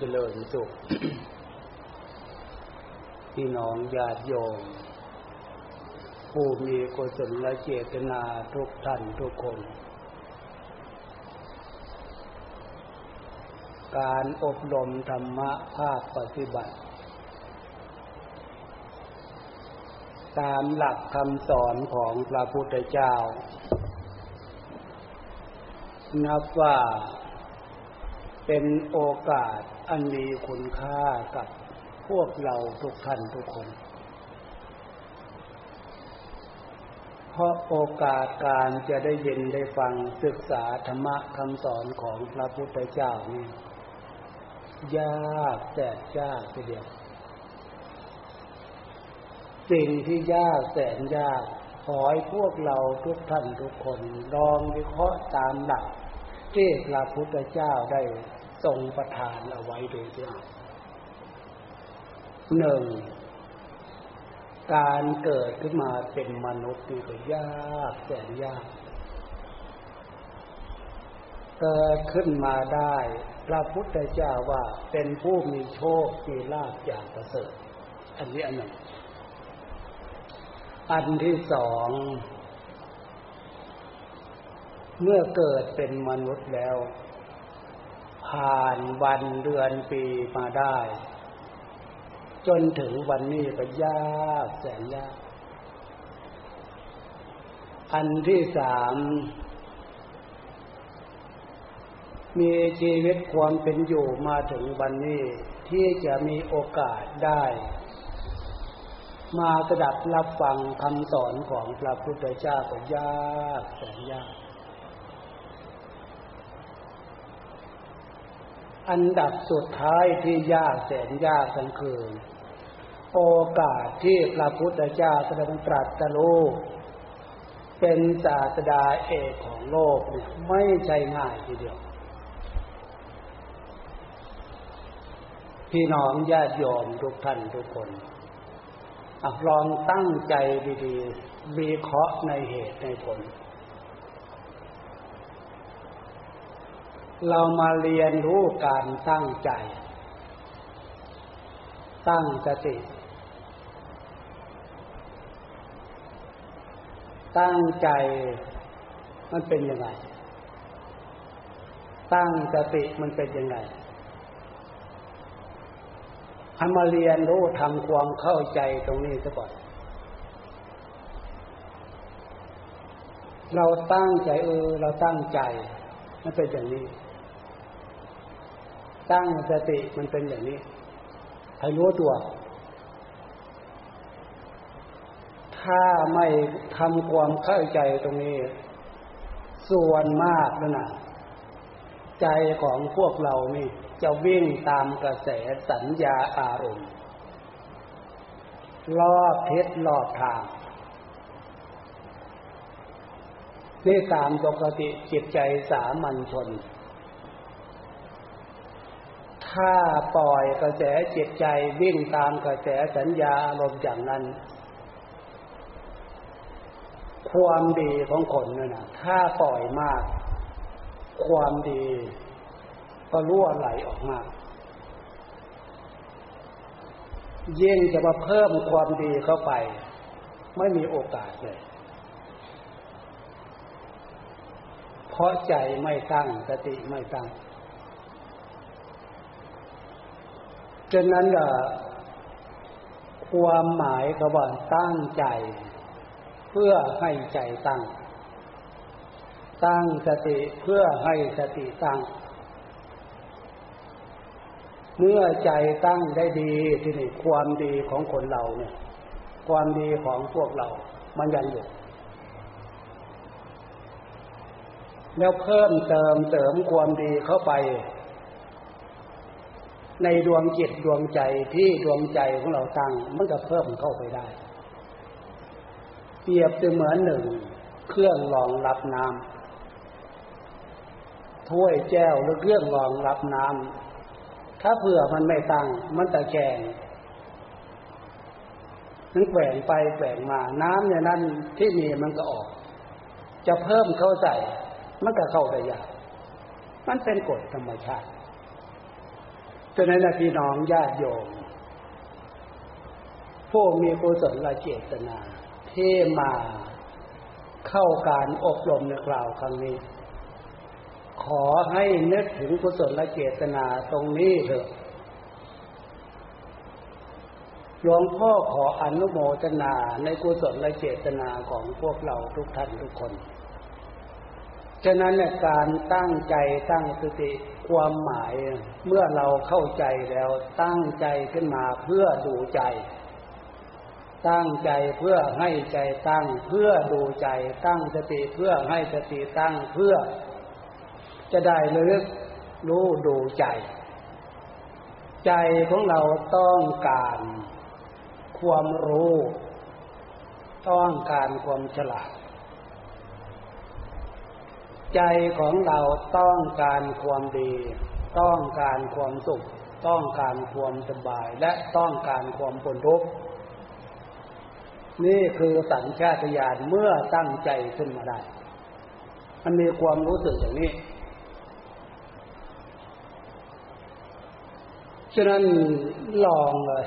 เจริญสุข พี่น้องญาติโยม ผู้มีกุศลและเจตนาทุกท่านทุกคน การอบรมธรรมะภาคปฏิบัติ ตามหลักคำสอนของพระพุทธเจ้า นับว่าเป็นโอกาส อันมีคุณค่ากับพวกเราทุกท่านทุกคน เพราะโอกาสการจะได้ยินได้ฟังศึกษาธรรมะคำสอนของพระพุทธเจ้านี่ยากแต่ยากทีเดียว สิ่งที่ยากแสนยากขอให้พวกเราทุกท่านทุกคนลองวิเคราะห์ตามหลักที่พระพุทธเจ้าได้ ทรงประทานเอาไว้โดยที่หนึ่งการเกิดขึ้นมาเป็นมนุษย์นี่ก็ยากแสนยาก เกิดขึ้นมาได้ พระพุทธเจ้าว่าเป็นผู้มีโชค มีลาภอย่างประเสริฐ อันนี้อันหนึ่ง อันที่สอง เมื่อเกิดเป็นมนุษย์แล้ว ผ่านวันเดือนปีมาได้ จนถึงวันนี้ก็ยากแสนยาก อันที่สามมีชีวิตความเป็นอยู่มาถึงวันนี้ที่จะมีโอกาสได้ มาสดับรับฟังคำสอนของพระพุทธเจ้าก็ยากแสนยาก อันดับสุดท้ายที่ยากแสนยากทั้งคืนโอกาสที่พระพุทธเจ้าแสดงตรัสรู้เป็นศาสดาเอกของโลกเนี่ยไม่ใช่ง่ายทีเดียว พี่น้องญาติโยมทุกท่านทุกคนอลองตั้งใจดีๆ มีเคาะในเหตุในผล เรามาเรียนรู้การตั้งใจ ตั้งสติ ตั้งใจมันเป็นยังไง ตั้งสติมันเป็นยังไงให้มาเรียนรู้ทำความเข้าใจตรงนี้ซะก่อน เราตั้งใจเออ เราตั้งใจมันเป็นอย่างนี้ ตั้งสติมันเป็นอย่างนี้ให้รู้ตัว ถ้าไม่ทำความเข้าใจตรงนี้ ส่วนมากนั่นะใจของพวกเรานี่ จะวิ่งตามกระแสสัญญาอารมณ์ลอบเท็ลอบทางนี่ตามปกติจิตใจสามัญชน ถ้าปล่อยกระแสจิตใจวิ่งตามกระแสสัญญาอารมณ์อย่างนั้น ความดีของคนเนี่ยนะถ้าปล่อยมาก ความดีก็รั่วไหลออกมายิ่งจะมาเพิ่มความดีเข้าไป ไม่มีโอกาสเลย เพราะใจไม่ตั้งสติไม่ตั้ง ฉะนั้นความหมายก็ว่าตั้งใจ เพื่อให้ใจตั้ง ตั้งสติเพื่อให้สติตั้ง เมื่อใจตั้งได้ดีที่นี่ความดีของคนเราเนี่ย ความดีของพวกเรา มันยังอยู่ แล้วเพิ่มเติมเสริมความดีเข้าไป ในดวงจิตดวงใจที่ดวงใจของเราตั้งมันก็เพิ่มเข้าไปได้ เปรียบเสมือนหนึ่ง เครื่องรองรับน้ำถ้วยแก้วหรือเครื่องรองรับน้ำถ้าเผื่อมันไม่ตั้ง มันตะแกงมันแกว่งไปแกว่งมา น้ำเนี่ยนั้นที่มีมันก็ออก จะเพิ่มเข้าใส่มันก็เข้าได้ยากมันเป็นกฎธรรมชาติ ฉะนั้นพี่น้องญาติโยมผู้มีกุศลเจตนาที่มาเข้าการอบรมในคราวครั้งนี้ ขอให้นึกถึงกุศลเจตนาตรงนี้เถอะหลวงพ่อขออนุโมทนาในกุศลเจตนาของพวกเราทุกท่านทุกคน ฉะนั้นการตั้งใจตั้งสติ ความหมายเมื่อเราเข้าใจแล้วตั้งใจขึ้นมาเพื่อดูใจ ตั้งใจเพื่อให้ใจตั้งเพื่อดูใจ ตั้งสติเพื่อให้สติตั้งเพื่อ จะได้ลึกรู้ดูใจ ใจของเราต้องการ ความรู้ ต้องการความฉลาด ใจของเราต้องการความดี ต้องการความสุข ต้องการความสบายและต้องการความปนทุกข์นี่คือสัญชาตญาณเมื่อตั้งใจขึ้นมาได้ มันมีความรู้สึกอย่างนี้ ฉะนั้นลองเลย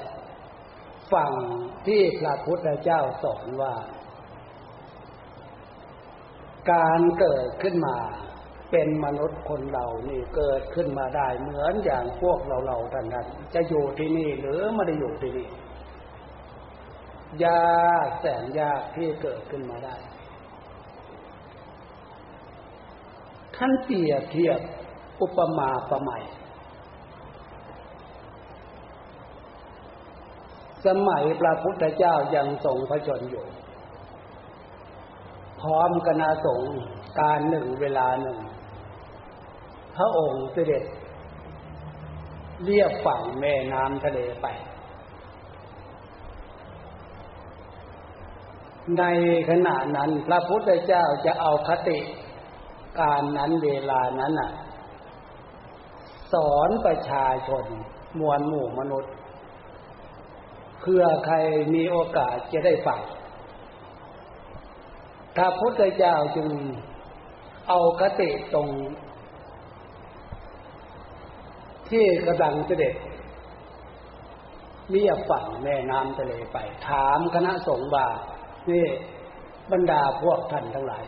ฟังที่พระพุทธเจ้าสอนว่า การเกิดขึ้นมา เป็นมนุษย์คนเรานี่เกิดขึ้นมาได้เหมือนอย่างพวกเราเราท่านนั้นจะอยู่ที่นี่หรือไม่ได้อยู่ที่นี่ยากแสนยากที่เกิดขึ้นมาได้ท่านเปรียบเทียบอุปมาประไมยสมัยพระพุทธเจ้ายังทรงพระชนอยู่ พร้อมกนาสงการหนึ่งเวลาหนึ่ง พระองค์เสด็จเรียบฝั่งแม่น้ำทะเลไป ในขณะนั้นพระพุทธเจ้าจะเอาคติการนั้นเวลานั้นอะ สอนประชาชน มวลหมู่มนุษย์ เพื่อใครมีโอกาสจะได้ฟัง พระพุทธเจ้าจึงเอาคติตรง ที่กระดังเสด็จเรียบฝั่งแม่น้ำทะเลไป ถามคณะสงฆ์ว่านี่บรรดาพวกท่านทั้งหลาย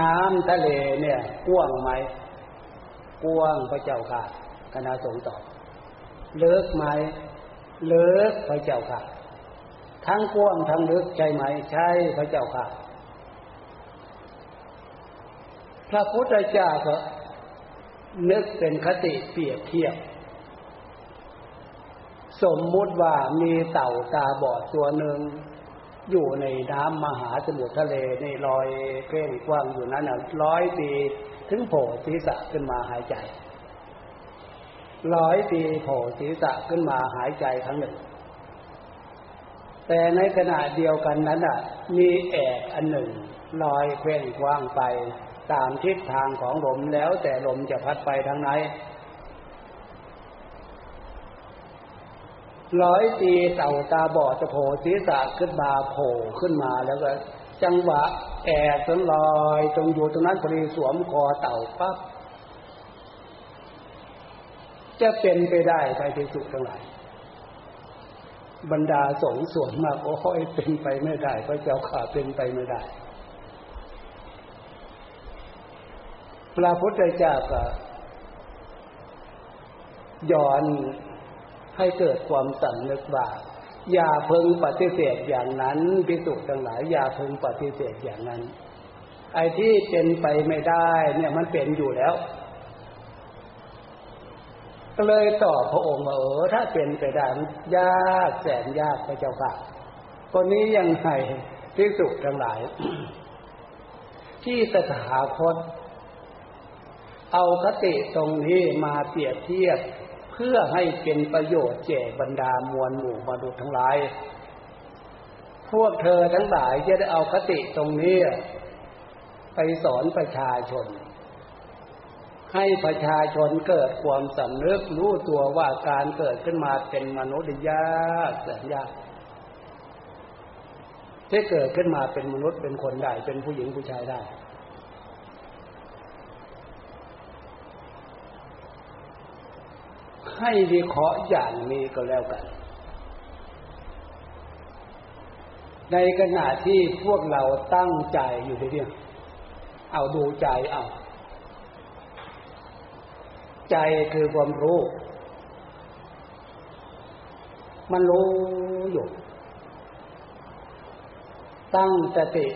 น้ำทะเลเนี่ยกว้างไหมกว้างพระเจ้าค่ะ คณะสงฆ์ตอบเลิกไหมเลิกพระเจ้าค่ะ ทั้งกว้างทั้งลึกใช่ไหมใช่พระเจ้าค่ะ พระพุทธเจ้าก็นึกเป็นคติเปรียบเทียบ สมมุติว่ามีเต่าตาบอดตัวหนึ่งอยู่ในน้ำมหาสมุทรทะเลในลอยเพ่งกว้างอยู่นั้นร้อยปีถึงโผล่ศีรษะขึ้นมาหายใจร้อยปีโผล่ศีรษะขึ้นมาหายใจครั้งหนึ่ง แต่ในขณะเดียวกันนั้นอะ มีแอกอันหนึ่งลอยเพ่งกว้างไป ตามทิศทางของลมแล้วแต่ลมจะพัดไปทางไหนร้อยปีเต่าตาบอดจะโผล่ศีรษะขึ้นมาโผล่ขึ้นมาแล้วก็ จังหวะแอบจนลอยตรงอยู่ตรงนั้นพอดีสวมคอเต่าปั๊บจะเป็นไปได้ไปที่สุดทั้งหลาย บรรดาสงส่วนมากโอ้ยเป็นไปไม่ได้พระเจ้าข่าเป็นไปไม่ได้พระพุทธเจ้าก็ย้อนให้เกิดความสำนึกว่าอย่าเพึงปฏิเสธอย่างนั้นพิสุทั้งหลายอย่าเพึงปฏิเสธอย่างนั้น ไอ้ที่เป็นไปไม่ได้ เนี่ยมันเป็นอยู่แล้ว ก็เลยตอบพระองค์ว่าเออถ้าเป็นไปได้ยากแสนยากพระเจ้าค่ะคนนี้ยังไงพิสุทั้งหลาย ที่ตถาคต เอาคติตรงนี้มาเปรียบเทียบ เพื่อให้เป็นประโยชน์แก่บรรดามวลหมู่มนุษย์ทั้งหลาย พวกเธอทั้งหลายจะได้เอาคติตรงนี้ ไปสอนประชาชน ให้ประชาชนเกิดความสำนึกรู้ตัวว่าการเกิดขึ้นมาเป็นมนุษย์ยากแสนยากที่เกิดขึ้นมาเป็นมนุษย์เป็นคนได้ เป็นผู้หญิงผู้ชายได้ ให้วิเคราะห์อย่างนี้ก็แล้วกัน ในขณะที่พวกเราตั้งใจอยู่เรื่อยเอาดูใจเอา ใจคือความรู้ มันรู้อยู่ ตั้งสติ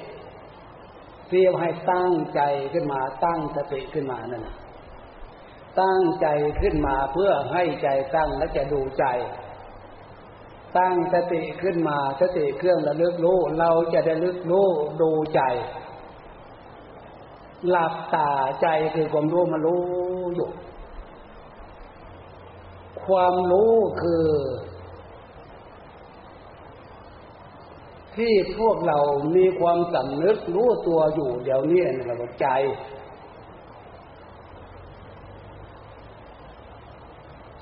เรียกให้ตั้งใจขึ้นมา ตั้งสติขึ้นมานั่นตั้งใจขึ้นมาเพื่อให้ใจตั้งและจะดูใจ ตั้งสติขึ้นมาสติเครื่องระลึกรู้ เราจะได้ลึกรู้ดูใจ หลับตาใจคือความรู้มารู้อยู่ ความรู้คือ ที่พวกเรามีความสำนึกรู้ตัวอยู่เดี๋ยวนี้นะครับใจ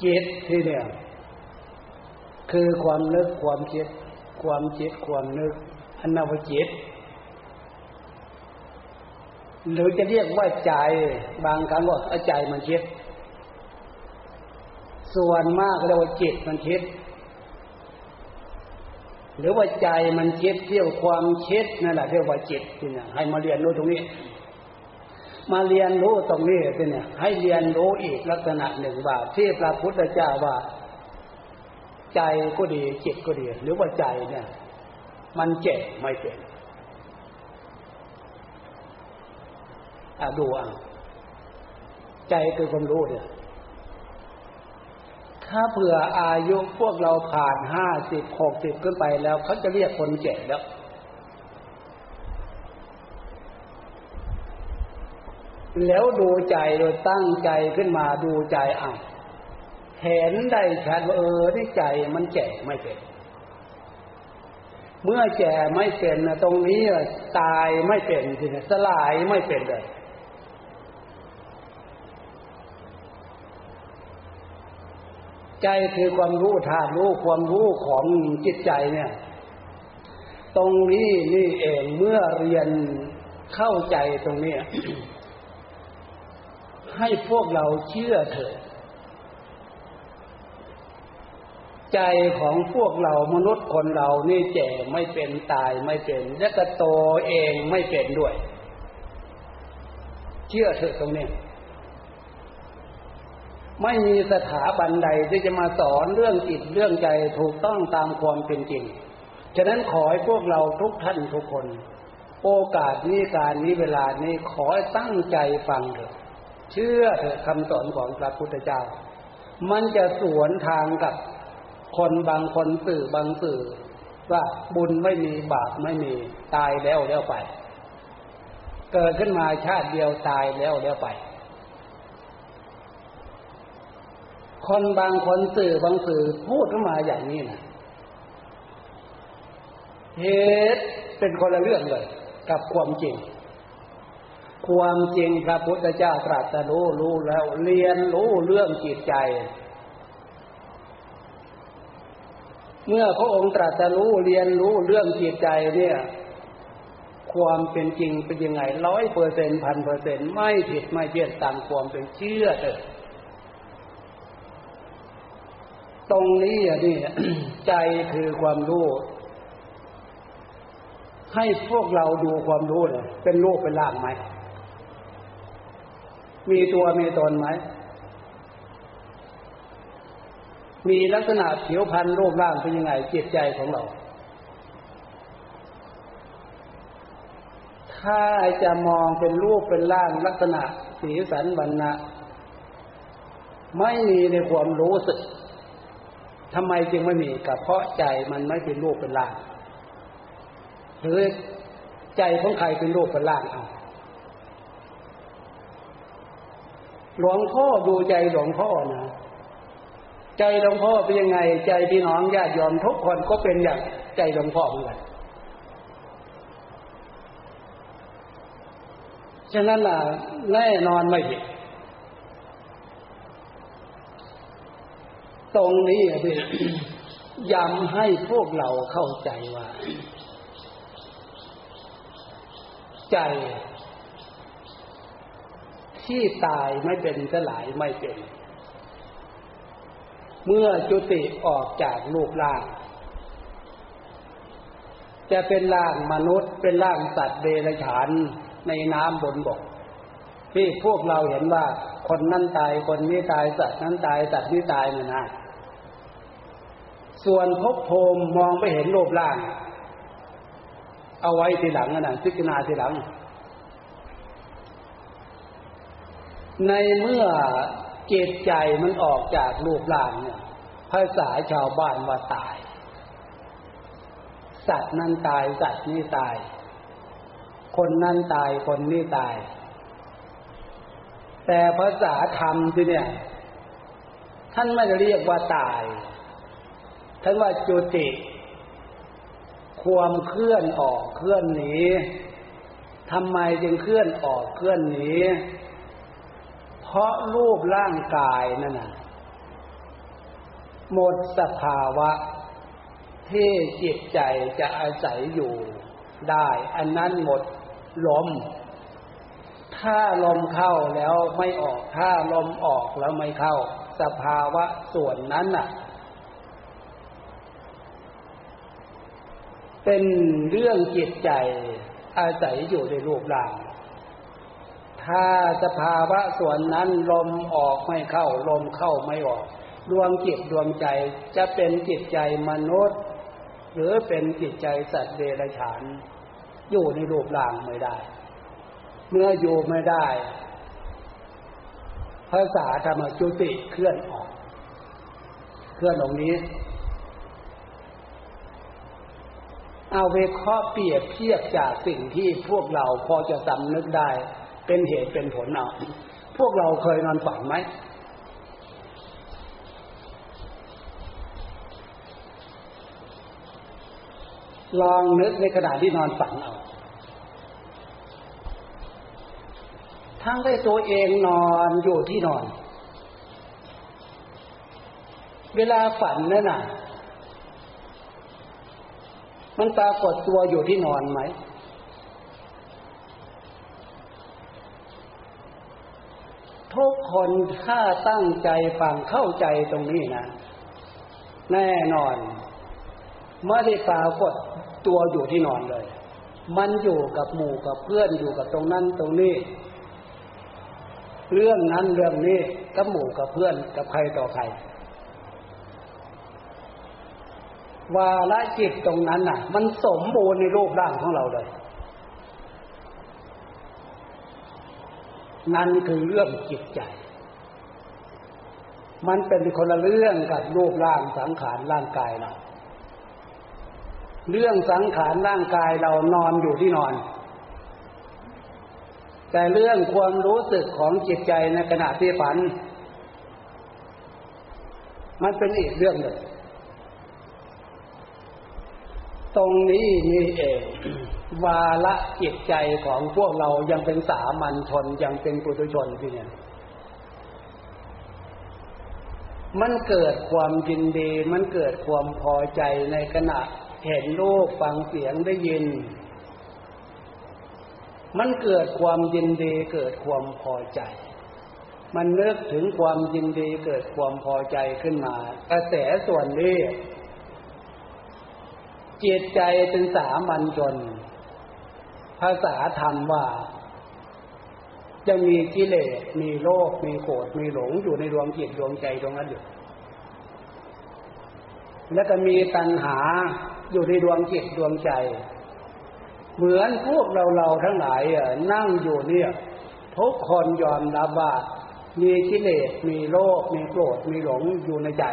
จิตที่เนี่ยคือความนึกความคิด ความจิตความนึกอันนาวจิต หรือจะเรียกว่าใจบางครั้งว่าใจมันคิด ส่วนมากเรียกว่าจิตมันคิด หรือว่าใจมันคิดเที่ยวความคิดนั่นแหละเรียกว่าจิตเนี่ยให้มาเรียนรู้ตรงนี้ มาเรียนรู้ตรงนี้เนี่ยให้เรียนรู้อีกลักษณะหนึ่งว่าที่พระพุทธเจ้าว่า ใจก็ดีจิตก็ดี หรือว่าใจเนี่ย มันเจ็บไม่เป็นอะดูอะใจคือความรู้เนี่ย ถ้าเผื่ออายุพวกเราผ่านห้าสิบหกสิบขึ้นไปแล้วเขาจะเรียกคนเจ็บแล้ว แล้วดูใจโดยตั้งใจขึ้นมาดูใจอะเห็นได้ชัดว่าเออที่ใจมันแก่ไม่เป็นเมื่อแก่ไม่เป็นนะตรงนี้ตายไม่เป็นทีนี้สลายไม่เป็นเลย ใจคือความรู้ธาตุรู้ความรู้ของจิตใจเนี่ย ตรงนี้นี่เองเมื่อเรียนเข้าใจตรงนี้ให้พวกเราเชื่อเถิดใจของพวกเรามนุษย์คนเรานี่แก่ไม่เป็นตายไม่เป็น และก็โตเองไม่เป็นด้วย เชื่อเถิดตรงนี้ ไม่มีสถาบันใดที่จะมาสอนเรื่องจิตเรื่องใจถูกต้องตามความเป็นจริง ฉะนั้นขอให้พวกเราทุกท่านทุกคน โอกาสนี้การนี้เวลานี้ขอให้ตั้งใจฟังเถอะ เชื่อเถอะคำสอนของพระพุทธเจ้า มันจะสวนทางกับคนบางคนสื่อบางสื่อ ว่าบุญไม่มีบาปไม่มีตายแล้วแล้วไป เกิดขึ้นมาชาติเดียวตายแล้วแล้วไป คนบางคนสื่อบางสื่อพูดขึ้นมาอย่างนี้นะเหตุเป็นคนละเรื่องเลย กับความจริง ความจริงพระพุทธเจ้าตรัสรู้รู้แล้ว เรียนรู้เรื่องจิตใจ เมื่อพระองค์ตรัสรู้เรียนรู้เรื่องจิตใจเนี่ย ความเป็นจริงเป็นยังไงร้อยเปอร์เซ็นพันเปอร์เซ็นไม่ผิดไม่เพี้ยนตามความเป็นเชื่อเถอะ ตรงนี้อะนี่ใจคือความรู้ให้พวกเราดูความรู้เลยเป็นรูปเป็นร่างไหม มีตัวมีตนไหม มีลักษณะผิวพรรณรูปร่างเป็นยังไงจิตใจของเรา ถ้าจะมองเป็นรูปเป็นร่างลักษณะสีสันบรรณะ ไม่มีในความรู้สึก ทำไมจึงไม่มีกับเพราะใจมันไม่เป็นรูปเป็นร่าง หรือใจของใครเป็นรูปเป็นร่างเอาหลวงพ่อดูใจหลวงพ่อนะ ใจหลวงพ่อเป็นยังไง ใจพี่น้องญาติโยมทุกคนก็เป็นอย่างใจหลวงพ่อเหมือนกันฉะนั้นล่ะแน่นอนไม่ผิด ตรงนี้พี่ย้ำให้พวกเราเข้าใจว่า ใจที่ตายไม่เป็นสลายไม่เป็น เมื่อจุติออกจากรูปร่าง จะเป็นร่างมนุษย์เป็นร่างสัตว์เดรัจฉานในน้ำบนบก ที่พวกเราเห็นว่าคนนั้นตายคนนี้ตายสัตว์นั้นตายสัตว์นี้ตายนะนะ ส่วนภพโภมมองไม่เห็นรูปร่าง เอาไว้ทีหลังนะพิจารณาทีหลัง ในเมื่อจิตใจมันออกจากรูปร่างเนี่ยภาษาชาวบ้านว่าตาย สัตว์นั้นตายสัตว์นี้ตาย คนนั้นตายคนนี้ตาย แต่ภาษาธรรมที่เนี่ย ท่านไม่ได้เรียกว่าตาย ท่านว่าจุติ ความเคลื่อนออกเคลื่อนหนีทำไมจึงเคลื่อนออกเคลื่อนหนีเพราะรูปร่างกายนั่นน่ะหมดสภาวะ ที่จิตใจจะอาศัยอยู่ได้ อันนั้นหมดลม ถ้าลมเข้าแล้วไม่ออก ถ้าลมออกแล้วไม่เข้า สภาวะส่วนนั้นน่ะ เป็นเรื่องจิตใจอาศัยอยู่ในรูปร่าง ถ้าสภาวะส่วนนั้นลมออกไม่เข้า ลมเข้าไม่ออก ดวงจิตดวงใจจะเป็นจิตใจมนุษย์ หรือเป็นจิตใจสัตว์เดรัจฉาน อยู่ในรูปร่างไม่ได้ เมื่ออยู่ไม่ได้ภาษาธรรมจุติเคลื่อนออก เคลื่อนตรงนี้ เอาเวเคราะห์เปรียบเทียบจากสิ่งที่พวกเราพอจะสำนึกได้ เป็นเหตุเป็นผลเอาพวกเราเคยนอนฝันไหมลองนึกในขณะที่นอนฝันเอา ทั้งได้ตัวเองนอนอยู่ที่นอน เวลาฝันนั่นน่ะ มันปรากฏตัวอยู่ที่นอนไหม ทุกคนถ้าตั้งใจฟังเข้าใจตรงนี้นะ แน่นอน ไม่ได้ปรากฏตัวอยู่ที่นอนเลย มันอยู่กับหมู่กับเพื่อนอยู่กับตรงนั้นตรงนี้ เรื่องนั้นเรื่องนี้กับหมู่กับเพื่อนกับใครต่อใคร วาละจิตตรงนั้นน่ะ มันสมบูรณ์ในรูปร่างของเราเลย นั่นคือเรื่องจิตใจ มันเป็นคนละเรื่องกับรูปร่างสังขารร่างกายเรา เรื่องสังขารร่างกายเรานอนอยู่ที่นอน แต่เรื่องความรู้สึกของจิตใจในขณะที่ฝัน มันเป็นอีกเรื่องหนึ่ง ตรงนี้นี่เอง วาละจิตใจของพวกเรายังเป็นสามัญชนยังเป็นปุถุชนที่เนี่ยมันเกิดความยินดี มันเกิดความพอใจในขณะเห็นรูปฟังเสียงได้ยิน มันเกิดความยินดีเกิดความพอใจ มันนึกถึงความยินดีเกิดความพอใจขึ้นมา กระแสส่วนนี้ จิตใจเป็นสามัญชนภาษาธรรมว่าจะมีกิเลส มีโลภ มีโกรธ มีหลงอยู่ในดวงจิตดวงใจตรงนั้นอยู่ แล้วก็มีตัณหาอยู่ในดวงจิตดวงใจ เหมือนพวกเราเราทั้งหลายนั่งอยู่เนี่ยทุกคนยอมรับว่า มีกิเลส มีโลภ มีโกรธ มีหลงอยู่ในใจ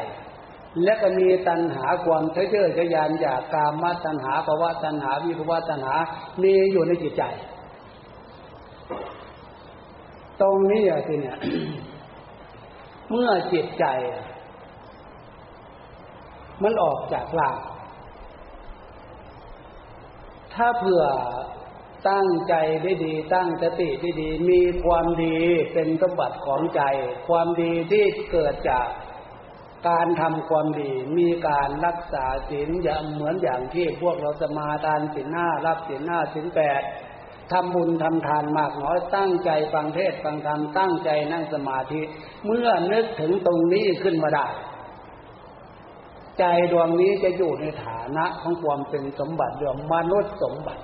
และก็มีตัณหาความเชื่อทะยานอยากกามตัณหาภาวะตัณหาวิภาวะตัณหา มีอยู่ในจิตใจ ตรงนี้อะทีเนี่ย เมื่อจิตใจ มันออกจากหลักถ้าเผื่อตั้งใจได้ดี ตั้งสติได้ดี มีความดีเป็นสมบัติของใจ ความดีที่เกิดจาก การทำความดีมีการรักษาศีลอย่างเหมือนอย่างที่พวกเราสมาทานศีลห้ารับศีลห้าศีลแปดทำบุญทำทานมากน้อยตั้งใจฟังเทศฟังธรรมตั้งใจนั่งสมาธิ เมื่อนึกถึงตรงนี้ขึ้นมาได้ใจดวงนี้จะอยู่ในฐานะของความเป็นสมบัติเรื่องมนุษย์สมบัติ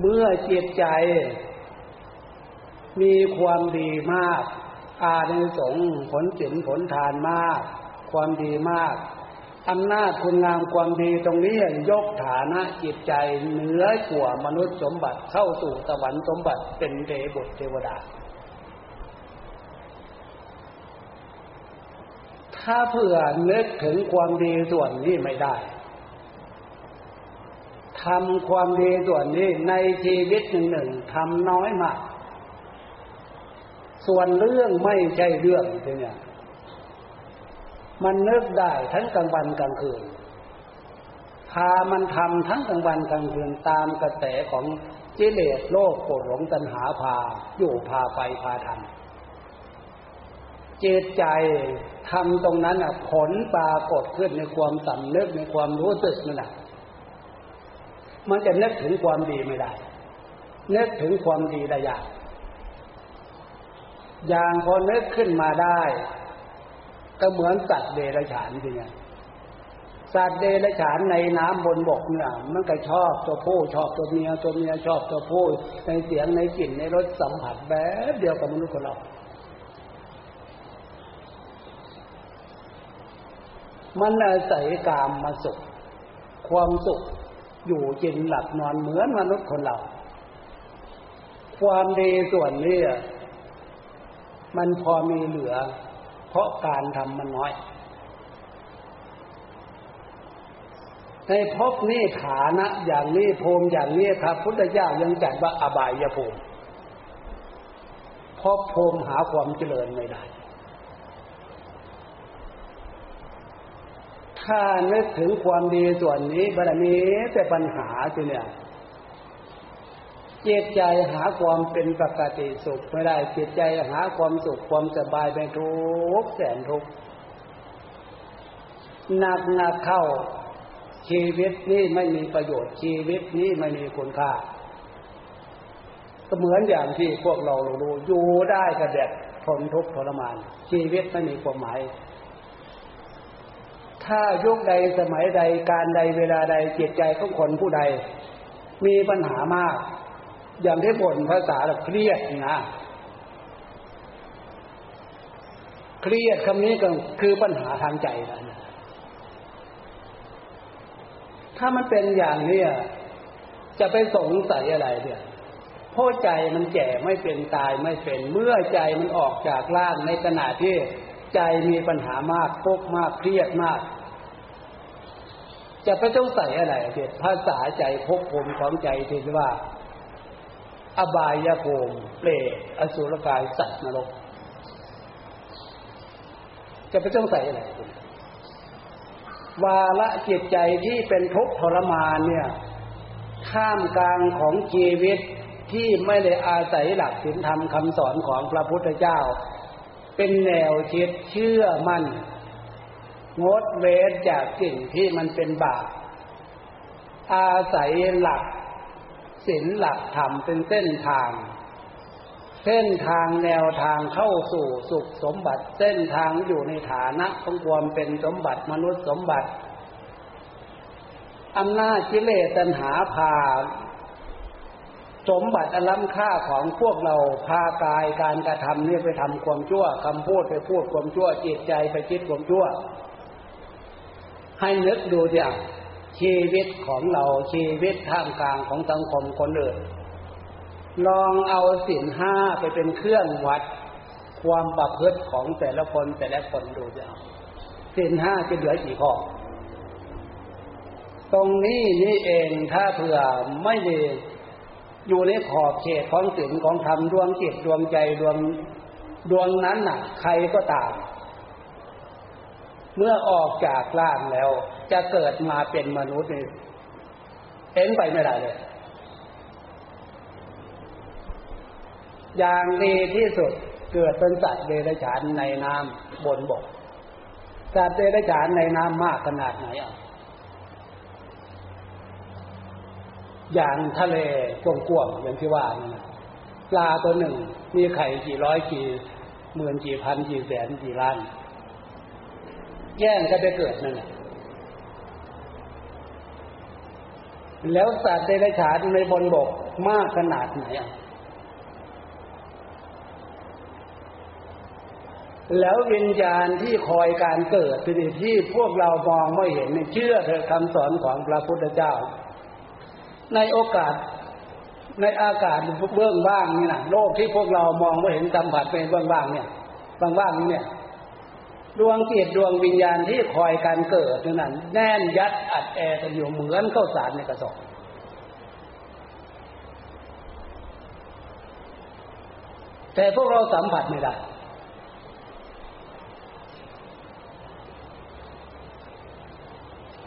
เมื่อจิตใจมีความดีมาก อานิสงส์ผลสินผลทานมาก ความดีมากอำนาจคุณงามความดีตรงนี้ยกฐานะจิตใจเหนือกว่ามนุษย์สมบัติเข้าสู่สวรรค์สมบัติเป็นเทบุตรเทวดา ถ้าเผื่อนึกถึงความดีส่วนนี้ไม่ได้ทำความดีส่วนนี้ในชีวิตหนึ่งหนึ่งทำน้อยมาก ส่วนเรื่องไม่ใช่เรื่องเนี่ยมันนึกได้ทั้งกลางวันกลางคืน พามันทำทั้งกลางวันกลางคืนตามกระแสของจิเลสโลกโกรธหลงตัณหาพาอยู่พาไปพาทำจิตใจทำตรงนั้นอะผลปรากฏขึ้นในความสำนึกในความรู้สึกนั่นแหละมันจะนึกถึงความดีไม่ได้นึกถึงความดีได้ยาก อย่างพอนึกขึ้นมาได้ ก็เหมือนสัตว์เดรัจฉานทีไงสัตว์เดรัจฉานในน้ำบนบกเนี่ยมันก็ชอบตัวผู้ชอบตัวเมียตัวเมียชอบตัวผู้ในเสียงในกลิ่นในรสสัมผัสแบบเดียวกับมนุษย์คนเรามันอาศัยกามมาสุข ความสุขอยู่กินหลับนอนเหมือนมนุษย์คนเรา ความดีส่วนนี้ มันพอมีเหลือ เพราะการทำมันน้อย ในภพนี้ฐานะอย่างนี้ภูมิอย่างนี้ครับพุทธเจ้ายังจัดว่าอบายภูมิเพราะภูมิหาความเจริญไม่ได้ถ้านึกถึงความดีส่วนนี้บารมีแต่ปัญหาสิเนี่ย จิตใจหาความเป็นปกติสุขไม่ได้จิตใจหาความสุขความสบายไปทุกแสนทุกหนักหนักเข้า ชีวิตนี้ไม่มีประโยชน์ ชีวิตนี้ไม่มีคุณค่าก็เหมือนอย่างที่พวกเรารู้อยู่ได้ก็แบบทนทุกข์ทรมาน ชีวิตไม่มีความหมาย ถ้ายุคใดสมัยใดการใดเวลาใดจิตใจของคนผู้ใด มีปัญหามาก อย่างที่บ่นภาษาแบบเครียดนะ เครียดคำนี้ก็คือปัญหาทางใจนะถ้ามันเป็นอย่างนี้จะไปสงสัยอะไรเนี่ยเพราะใจมันแก่ไม่เป็นตายไม่เป็น เมื่อใจมันออกจากร่างในขณะที่ใจมีปัญหามากทุกมากเครียดมาก จะไปสงสัยอะไรเด็ดภาษาใจพบผมของใจที่ว่า อบายภูมิเปรตอสุรกายสัตว์นรก จะไปต้องใส่อะไรวาละจิตใจที่เป็นทุกข์ทรมานเนี่ยท่ามกลางของชีวิตที่ไม่ได้อาศัยหลักศีลธรรมคำสอนของพระพุทธเจ้า เป็นแนวคิดเชื่อมัน่นงดเว้นจากสิ่งที่มันเป็นบาปอาศัยหลัก ศีลหลักธรรมเป็นเส้นทาง เส้นทางแนวทางเข้าสู่สุขสมบัติ เส้นทางอยู่ในฐานะของความเป็นสมบัติมนุษย์สมบัติอำนาจกิเลสตัณหาพาสมบัติอันล้ำค่าของพวกเราพากายการกระทำนี่ไปทำความชั่วคำพูดไปพูดความชั่วจิตใจไปคิดความชั่ว ให้นึกดูอย่าง ชีวิตของเราชีวิตท่ามกลางของสังคมคนอื่น ลองเอาสินห้าไปเป็นเครื่องวัด ความประพฤติของแต่ละคนแต่ละคนดูจะเอาสินห้าจะเหลือกี่ข้อ ตรงนี้นี่เองถ้าเผื่อไม่ด้อยู่ในขอบเขตของสินของธรรมดวงจิตดวงใจดวงดวงนั้นน่ะ ใครก็ตาม เมื่อออกจากร่างแล้ว จะเกิดมาเป็นมนุษย์นี่เห็นไปไม่ได้เลย อย่างดีที่สุดเกิดเป็นสัตว์เดรัจฉานในน้ำบนบก สัตว์เดรัจฉานในน้ำมากขนาดไหนอะอย่างทะเลกว้างๆอย่างที่ว่านี่นะปลาตัวหนึ่ง มีไข่กี่ร้อยกี่หมื่นกี่พันกี่แสนกี่ล้าน แย่งกันไปเกิดนั่นแหละ แล้วสัตว์เดรัจฉานในบนบกมากขนาดไหนแล้ววิญญาณที่คอยการเกิดที่ที่พวกเรามองไม่เห็นเชื่อเถอะคำสอนของพระพุทธเจ้า ในโอกาสในอากาศเบื้องบ้างนี่นะโลกที่พวกเรามองไม่เห็นสัมผัสเป็นเบื้องบ้างเนี่ยบางบ้างเนี่ย ดวงจิตดวงวิญญาณที่คอยการเกิดนั่นแน่นยัดอัดแอกันอยู่เหมือนข้าวสารในกระสอบแต่พวกเราสัมผัสไม่ได้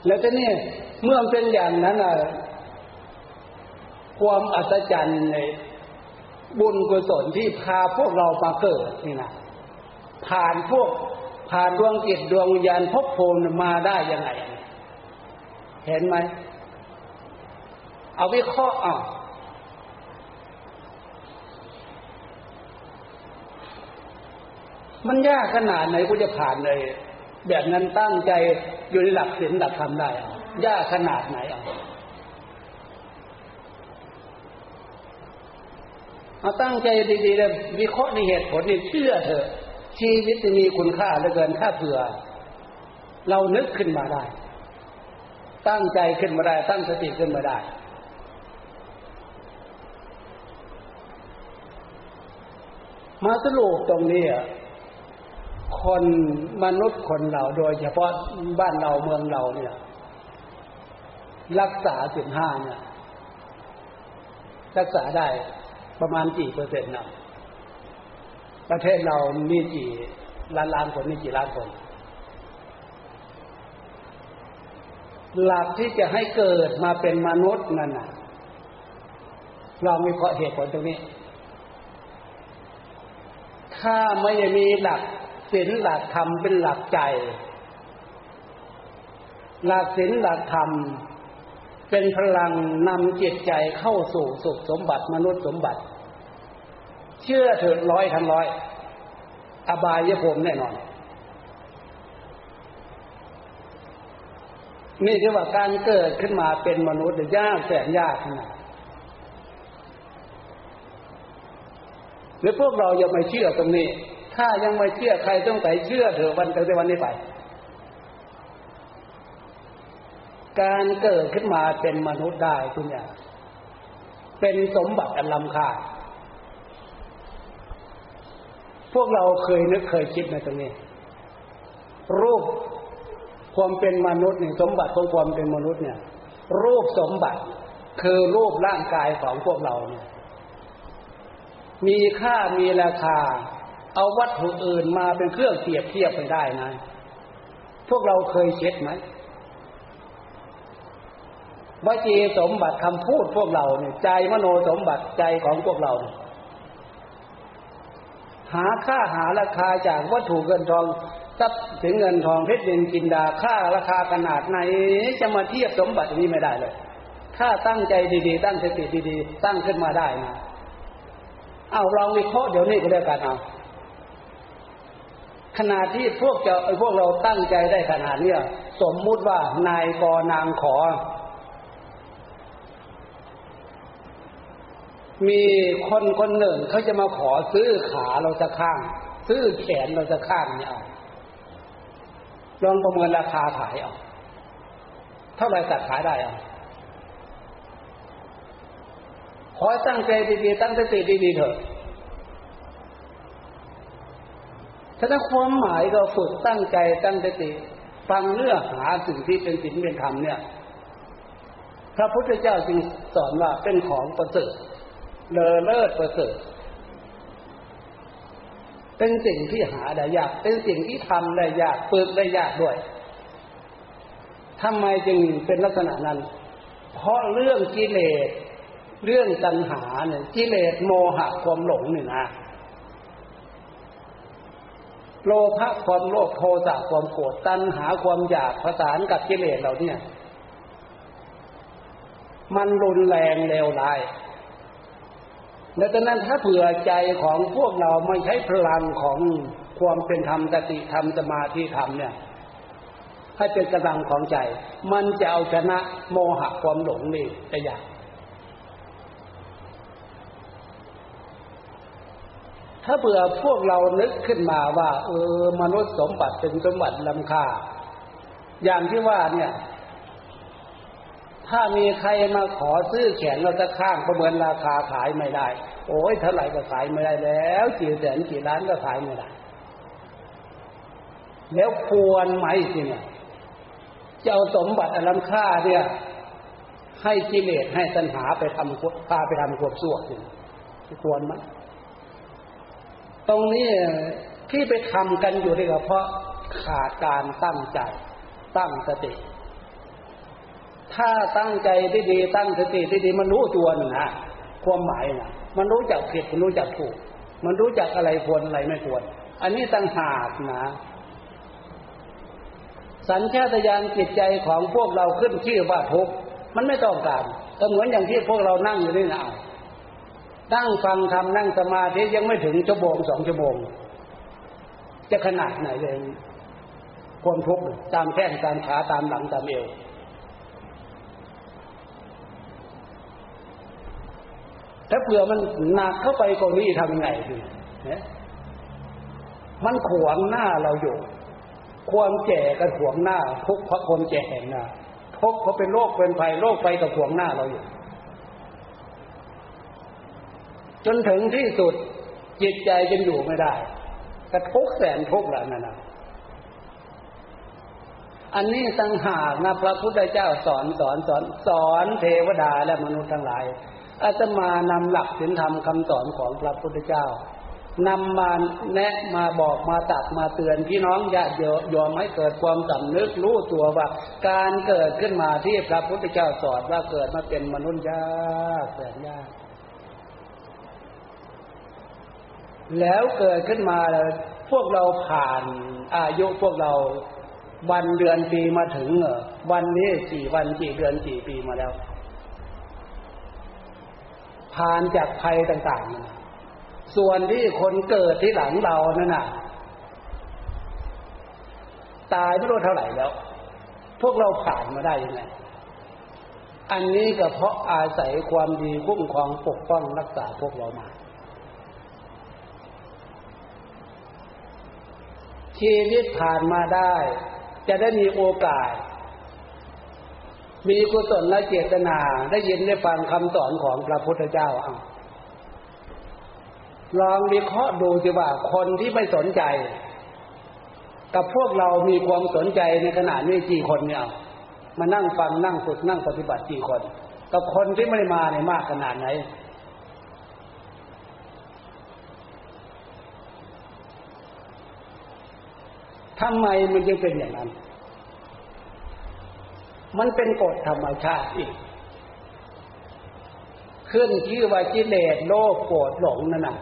แล้วจะนี่เมื่อเป็นอย่างนั้นอะความอัศจรรย์ในบุญกุศลที่พาพวกเรามาเกิดนี่นะผ่านพวก ผ่านดวงจิตดวงวิญญาณพบภูมิมาได้ยังไง เห็นไหม เอาวิเคราะห์อะมันยากขนาดไหนกูจะผ่านเลย แบบนั้นตั้งใจอยู่ในหลักศีลหลักธรรมได้ยากขนาดไหนอะเอาตั้งใจดีๆเลยวิเคราะห์ในเหตุผลนี่เชื่อเถอะ ชีวิตจะมีคุณค่าเหลือเกินถ้าเผื่อ เรานึกขึ้นมาได้ ตั้งใจขึ้นมาได้ ตั้งสติขึ้นมาได้ มาสรุปตรงนี้คนมนุษย์คนเราโดยเฉพาะบ้านเราเมืองเราเนี่ย รักษาสิบห้าเนี่ย รักษาได้ประมาณกี่เปอร์เซ็นต์นะ ประเทศเรามีกี่ล้านล้านคนมีกี่ล้านคน หลักที่จะให้เกิดมาเป็นมนุษย์นั่นน่ะเรามีเพราะเหตุผลตรงนี้ ถ้าไม่มีหลักศีลหลักธรรมเป็นหลักใจ หลักศีลหลักธรรมเป็นพลังนำจิตใจเข้าสู่สุขสมบัติมนุษย์สมบัติ เชื่อเถิดร้อยทั้งร้อย อบายยภูมิแน่นอน นี่คือว่าการเกิดขึ้นมาเป็นมนุษย์ยากแสนยากขนาดหรือพวกเรายังไม่เชื่อตรงนี้ ถ้ายังไม่เชื่อใครต้องใส่เชื่อเถอะวันตั้งแต่วันนี้ไป การเกิดขึ้นมาเป็นมนุษย์ได้คุณเนี่ยเป็นสมบัติอันล้ำค่า พวกเราเคยนึกเคยคิดในตรงนี้ รูปความเป็นมนุษย์เนี่ยสมบัติของความเป็นมนุษย์เนี่ย รูปสมบัติคือรูปร่างกายของพวกเราเนี่ยมีค่ามีราคา เอาวัตถุอื่นมาเป็นเครื่องเปรียบเทียบไปได้นะ พวกเราเคยเช็ดไหมวจีสมบัติคำพูดพวกเราเนี่ยใจมโนสมบัติใจของพวกเราเนี่ย หาค่าหาราคาจากวัตถุเงินทองทรัพย์ถึงเงินทองเพชรดินกินดาค่าราคาขนาดไหน จะมาเทียบสมบัตินี้ไม่ได้เลย ถ้าตั้งใจดีๆ ตั้งสติดีๆ ตั้งขึ้นมาได้นะเอาลองวิเคราะห์เดี๋ยวนี้ก็ได้กันเอาขนาดที่พวกเจะพวกเราตั้งใจได้ขนาดเนี้ยสมมุติว่านายกนางขอ มีคนคนหนึ่งเขาจะมาขอซื้อขาเราจะข้าง ซื้อแขนเราจะข้างเนี่ยเอาลองประเมินราคาขายเอาเท่าไรตัดขายได้เอาขอตั้งใจดีๆตั้งสติดีๆเถอะถ้าความหมายเราฝึกตั้งใจตั้งสติฟังเนื้อหาสิ่งที่เป็นสิ่งเป็นธรรมเนี่ย พระพุทธเจ้าจึงสอนว่าเป็นของประเสริฐ เลอเลิศประเสริฐเป็นสิ่งที่หาได้ยาก เป็นสิ่งที่ทำได้ยากฝึกได้ยากด้วยทำไมจึงเป็นลักษณะนั้น เพราะเรื่องกิเลสเรื่องตัณหาเนี่ยกิเลสโมหะความหลงนี่นะโลภะความโลภโทสะความโกรธตัณหาความอยากผสานกับกิเลสเราเนี่ย มันรุนแรงเลวร้ายและ ดังนั้นถ้าเผื่อใจของพวกเราไม่ใช้พลังของความเป็นธรรมสติธรรมสมาธิธรรมเนี่ยให้เป็นกำลังของใจ มันจะเอาชนะโมหะความหลงนี่ได้ยากถ้าเผื่อพวกเรานึกขึ้นมาว่า เออ มนุษย์สมบัติเป็นสมบัติลำค่า อย่างที่ว่าเนี่ย ถ้ามีใครมาขอซื้อแขนเราจะข้างประเมินราคาขายไม่ได้ โอ้ยเท่าไหร่ก็ขายไม่ได้แล้วกี่แสนกี่ล้านก็ขายไม่ได้ แล้วควรไหมสิเนี่ยจะเอาสมบัติอลังค่าเนี่ย ให้กิเลสให้ตัณหาไปทำพาไปทำความชั่วสิควรไหมตรงนี้ที่ไปทำกันอยู่นี่ก็เพราะขาดการตั้งใจ ตั้งสติ ถ้าตั้งใจได้ดี ตั้งสติได้ดีมันรู้ตัวนะความหมายนะ มันรู้จักผิดมันรู้จักถูก มันรู้จักอะไรควรอะไรไม่ควร อันนี้ตั้งหากนะสัญชาตญาณจิตใจของพวกเราขึ้นชื่อว่าทุกข์มันไม่ต้องการก็เหมือนอย่างที่พวกเรานั่งอยู่นี่นะนั่งฟังทำนั่งสมาธิยังไม่ถึงชั่วโมงสองชั่วโมง จะขนาดไหนเลยความทุกข์ตามแข้งตามขาตามหลังตามเอว ถ้าเผื่อมันหนักเข้าไปกว่านี้ทำยังไงดีเนี่ยมันขวางหน้าเราอยู่ ความแก่กับขวางหน้า ทุกเพราะคนแก่นะทุกเพราะเป็นโรคเป็นภัยโรคไปกับขวางหน้าเราอยู่ จนถึงที่สุดจิตใจจะอยู่ไม่ได้กระทุกแสนทุกแล้วนั่นนะอันนี้ตั้งหากนะพระพุทธเจ้าสอนสอนสอนสอนเทวดาและมนุษย์ทั้งหลาย อาตมานำหลักศีลธรรมคำสอนของพระพุทธเจ้านำมาแนะมาบอกมาตักมาเตือนพี่น้องญาติโยมให้เกิดความสำนึกรู้ตัวว่า การเกิดขึ้นมาที่พระพุทธเจ้าสอนว่าเกิดมาเป็นมนุษย์ยากแสนยากแล้วเกิดขึ้นมาพวกเราผ่านอายุพวกเราวันเดือนปีมาถึงเออวันนี้กี่วันกี่เดือนกี่ปีมาแล้ว ผ่านจากภัยต่างๆ ส่วนที่คนเกิดที่หลังเรานั่นน่ะ ตายไม่รู้เท่าไหร่แล้ว พวกเราผ่านมาได้ยังไง อันนี้ก็เพราะอาศัยความดีคุ้มครองปกป้องรักษาพวกเรามา ชีวิตผ่านมาได้ จะได้มีโอกาส มีกุศลและเจตนาได้ยินได้ฟังคำสอนของพระพุทธเจ้าเอาลองวิเคราะห์ดูสิว่าคนที่ไม่สนใจ กับพวกเรามีความสนใจในขณะนี้กี่คนเนี่ยมานั่งฟังนั่งฝึกนั่งปฏิบัติกี่คน กับคนที่ไม่ได้มาในมากขนาดไหน ทำไมมันจึงเป็นอย่างนั้น มันเป็นกฎธรรมชาติอีก ขึ้นชื่อว่ากิเลสโลภโกรธหลงนั่นน่ะ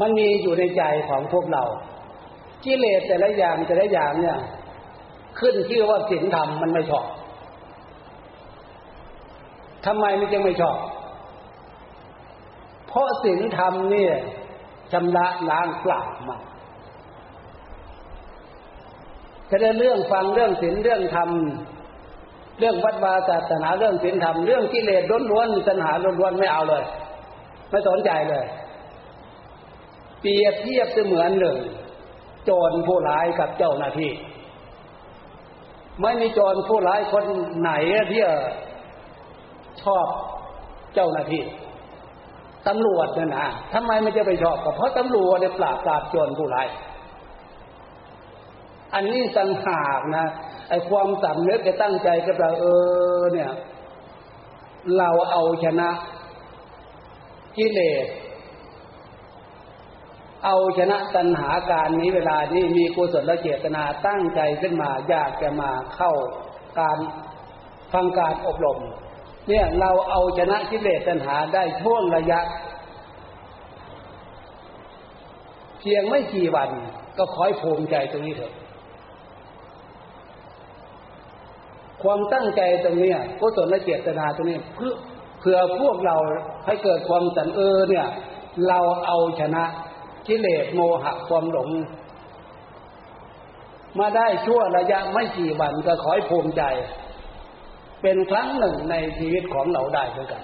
มันมีอยู่ในใจของพวกเรา กิเลสแต่ละอย่างแต่ละอย่างเนี่ย ขึ้นชื่อว่าศีลธรรมมันไม่ชอบทำไมมันจึงไม่ชอบ เพราะศีลธรรมเนี่ยชำระล้างปราบมัน จะได้เรื่องฟังเรื่องศีลเรื่องธรรมเรื่องวัดวาศาสนาเรื่องศีลธรรมเรื่องกิเลสล้วนๆตัณหาล้วนๆไม่เอาเลย ไม่สนใจเลย เปรียบเทียบเสมือนหนึ่งโจรผู้ร้ายกับเจ้าหน้าที่ ไม่มีโจรผู้ร้ายคนไหนที่ชอบเจ้าหน้าที่ตำรวจเนี่ยนะทำไมมันจะไปชอบก็เพราะตำรวจเนี่ยปราบปราบโจรผู้ร้าย อันนี้ต่างหากนะไอ้ความสำนึกจะตั้งใจกับเราเออเนี่ย เราเอาชนะกิเลสเอาชนะตัณหาการนี้เวลานี้มีกุศลเจตนาตั้งใจขึ้นมาอยากจะมาเข้าการฟังการอบรม เนี่ยเราเอาชนะกิเลสตัณหาได้ช่วงระยะ เพียงไม่กี่วันก็คอยภูมิใจตรงนี้เถอะ ความตั้งใจตรงนี้กุศลและเจตนาตรงนี้เพื่อเพื่อพวกเราให้เกิดความสันเออเนี่ย เราเอาชนะกิเลสโมหะความหลง มาได้ชั่วระยะไม่กี่วันก็ขอให้ภูมิใจ เป็นครั้งหนึ่งในชีวิตของเราได้เหมือนกัน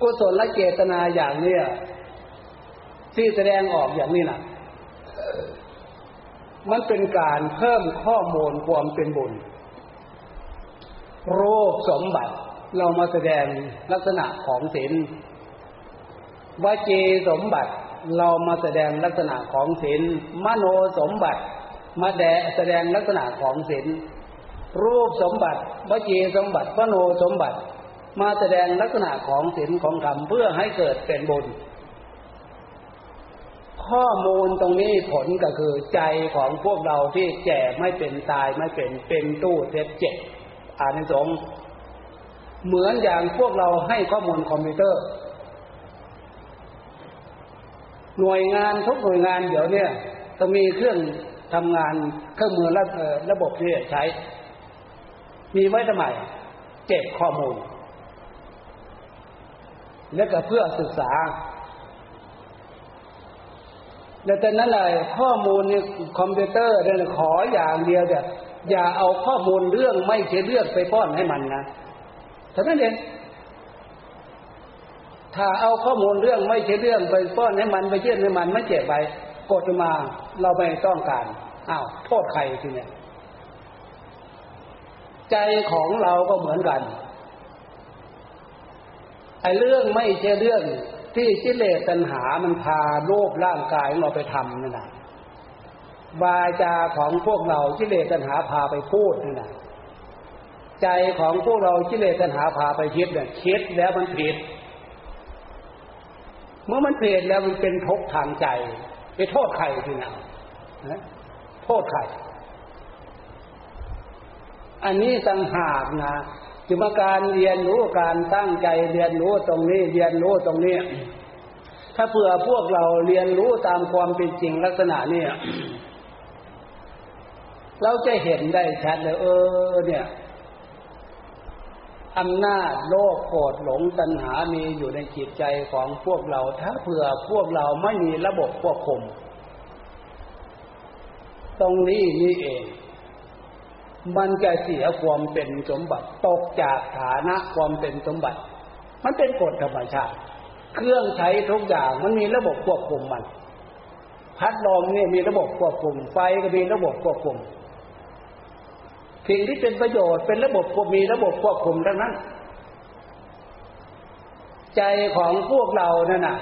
กุศลและเจตนาอย่างเนี้ยที่แสดงออกอย่างนี้นะ มันเป็นการเพิ่มข้อมูลความเป็นบุญรูปสมบัติเรามาแสดงลักษณะของศีลวจีสมบัติเรามาแสดงลักษณะของศีลมโนสมบัติ มาแดแสดงลักษณะของศีลรูปสมบัติวจีสมบัติมโนสมบัติ มาแสดงลักษณะของศีลของธรรมเพื่อให้เกิดเป็นบุญ ข้อมูลตรงนี้ผลก็คือใจของพวกเราที่แก่ไม่เป็นตายไม่เป็นเป็นตู้เท็จเจ็ดอ่านในสงเหมือนอย่างพวกเราให้ข้อมูลคอมพิวเตอร์ หน่วยงานทุกหน่วยงานเดี๋ยวนี้ต้องมีเครื่องทำงานเครื่องมือระระบบที่ใช้ มีไว้ทำไมเก็บข้อมูล และก็เพื่อศึกษา แต่นั้นเลยข้อมูลในคอมพิวเตอร์เนี่ยขออย่างเดียวเนี่ยอย่าเอาข้อมูลเรื่องไม่ใช่เรื่องไปป้อนให้มันนะเท่านั้นเองถ้าเอาข้อมูลเรื่องไม่ใช่เรื่องไปป้อนให้มันไปเชื่อให้มันไม่เจ็บไปกดมาเราไม่ต้องการอ้าวโทษใครทีเนี่ยใจของเราก็เหมือนกันไอ้เรื่องไม่ใช่เรื่อง ที่กิเลสตัณหามันพาโลกร่างกายของเราไปทำนั่นแหละวาจาของพวกเรากิเลสตัณหาพาไปพูดนั่นแหละใจของพวกเรากิเลสตัณหาพาไปคิดเนี่ยคิดแล้วมันผิด เมื่อมันผิดแล้วมันเป็นทุกข์ทางใจ ไปโทษใครทีนะโทษใครอันนี้ต่างหากนะ จึงมาการเรียนรู้การตั้งใจเรียนรู้ตรงนี้เรียนรู้ตรงนี้ ถ้าเผื่อพวกเราเรียนรู้ตามความเป็นจริงลักษณะเนี่ยเราจะเห็นได้ชัดเลยเออ เนี่ยอำนาจโลภโกรธหลงตัณหามีอยู่ในจิตใจของพวกเรา ถ้าเผื่อพวกเราไม่มีระบบควบคุม ตรงนี้นี่เอง มันจะเสียความเป็นสมบัติ ตกจากฐานะความเป็นสมบัติ มันเป็นกฎธรรมชาติ เครื่องใช้ทุกอย่างมันมีระบบควบคุมมัน พัดลมเนี่ยมีระบบควบคุม ไฟก็มีระบบควบคุม สิ่งที่เป็นประโยชน์เป็นระบบควบมีระบบควบคุมทั้งนั้น ใจของพวกเรานั่นน่ะ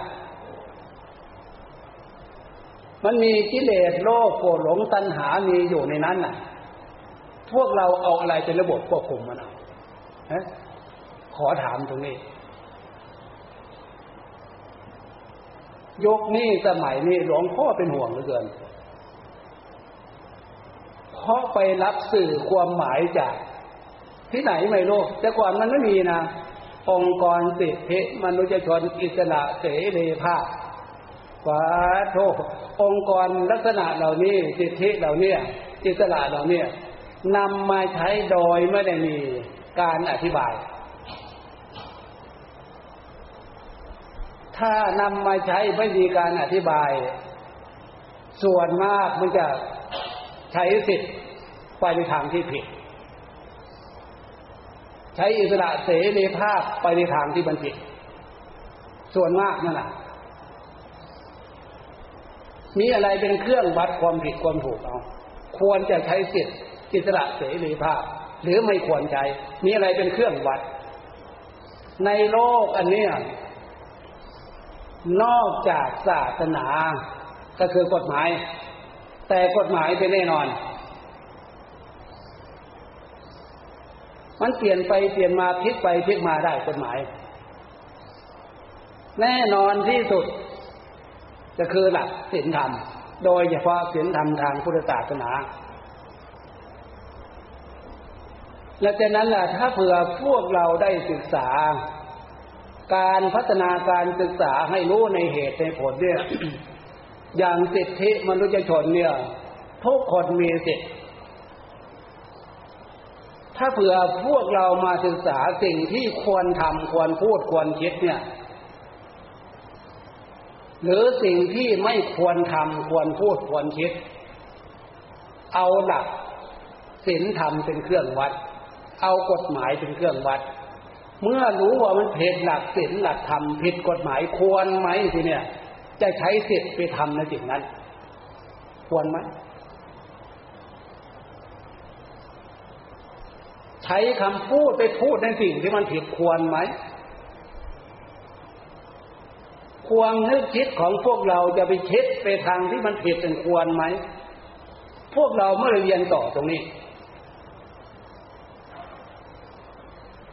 มันมีกิเลสโลภโกรธหลงตัณหามีอยู่ในนั้นน่ะ พวกเราเอาอะไรเป็นระบบควบคุมมันเอะขอถามตรงนี้ ยกนี้สมัยนี้หลวงพ่อเป็นห่วงเหลือเกิน เพราะไปรับสื่อความหมายจาก ที่ไหนไม่รู้แต่ก่อนมันไม่มีนะ องค์กรสิทธิมนุษยชนอิสระเสรีภาพวาโทษองค์กรลักษณะเหล่านี้สิทธิเหล่านี้อิสระเหล่านี้ นำมาใช้โดยไม่ได้มีการอธิบาย ถ้านำมาใช้ไม่มีการอธิบาย ส่วนมากมันจะใช้สิทธิ์ไปในทางที่ผิด ใช้อิสระเสรีภาพไปในทางที่บันผิด ส่วนมากนั่นแหละมีอะไรเป็นเครื่องวัดความผิดความถูกเอา ควรจะใช้สิทธิ์ อิสระเสรีภาพ หรือไม่ควรใจมีอะไรเป็นเครื่องวัด ในโลกอันนี้นอกจากศาสนา ก็คือกฎหมาย แต่กฎหมายเป็นแน่นอน มันเปลี่ยนไปเปลี่ยนมาพลิกไปพลิกมาได้กฎหมาย แน่นอนที่สุด จะคือหลักศีลธรรม โดยเฉพาะศีลธรรมทางพุทธศาสนา และจากนั้นล่ะถ้าเผื่อพวกเราได้ศึกษา การพัฒนาการศึกษาให้รู้ในเหตุในผลเนี่ย อย่างสิทธิมนุษยชนเนี่ย ทุกคนมีสิทธิถ้าเผื่อพวกเรามาศึกษาสิ่งที่ควรทำควรพูดควรคิดเนี่ย หรือสิ่งที่ไม่ควรทำควรพูดควรคิด เอาหลักศีลธรรมเป็นเครื่องวัด เอากฎหมายเป็นเครื่องวัด เมื่อรู้ว่ามันผิดหลักศีลหลักธรรมผิดกฎหมายควรไหมทีเนี่ย จะใช้สิทธิ์ไปทำในสิ่งนั้น ควรไหมใช้คำพูดไปพูดในสิ่งที่มันผิดควรไหมความนึกคิดของพวกเราจะไปคิดไปทางที่มันผิดเป็นควรไหม พวกเราเมื่อเรียนต่อตรงนี้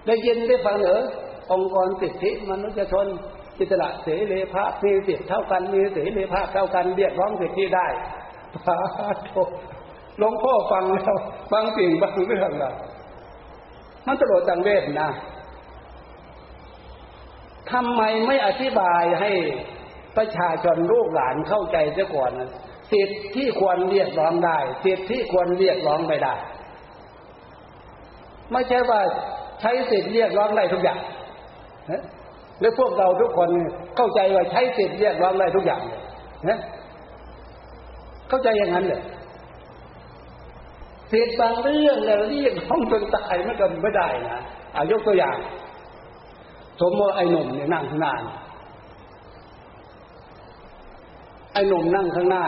ได้ยินได้ฟังเหรอองค์กรสิทธิมนุษยชนอิสระเสรีภาพมีสิทธิเท่ากันมีเสรีภาพเท่ากันเรียกร้องสิทธิได้พาโทหลวงพ่อฟังแล้วบางสิ่งบางเรื่องละมันตลอดจังเวทนะทำไมไม่อธิบายให้ประชาชนลูกหลานเข้าใจเสียก่อนสิทธิที่ควรเรียกร้องได้สิทธิที่ควรเรียกร้องไม่ได้ ไม่ใช่ว่า ใช้สิทธิเรียกร้องได้ทุกอย่างแล้วพวกเราทุกคนเข้าใจว่าใช้สิทธิเรียกร้องได้ทุกอย่างเลยนะเข้าใจอย่างนั้นเลยสิทธิบางเรื่องเนี่ยเรียกร้องจนตายไม่ก็ไม่ได้นะอายกตัวอย่าง สมมติไอ้หนุ่มเนี่ยนั่งข้างหน้าไอ้หนุ่มนั่งข้างหน้า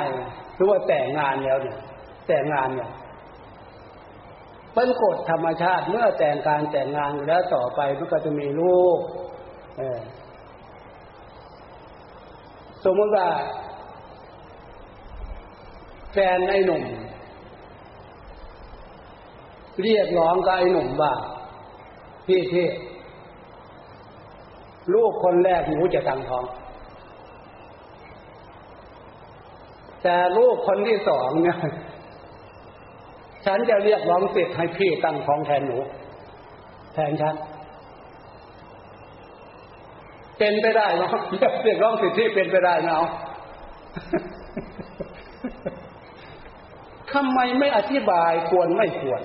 หรือว่าแต่งงานแล้วเนี่ยแต่งงานเนี่ย เป็นกฎธรรมชาติเมื่อแต่งการแต่งงานแล้วต่อไปมันก็จะมีลูกสมมติว่า แฟนไอ้หนุ่ม เรียกร้องกับไอ้หนุ่มว่าพี่พี่ลูกคนแรกหนูจะตั้งท้อง แต่ลูกคนที่สองเนี่ย ฉันจะเรียกร้องสิทธิ์ให้พี่ตั้งท้องแทนหนู แทนฉัน เป็นไปได้เนาะเรียกร้องสิทธิเป็นไปได้เนาะทำไมไม่อธิบายควรไม่ควร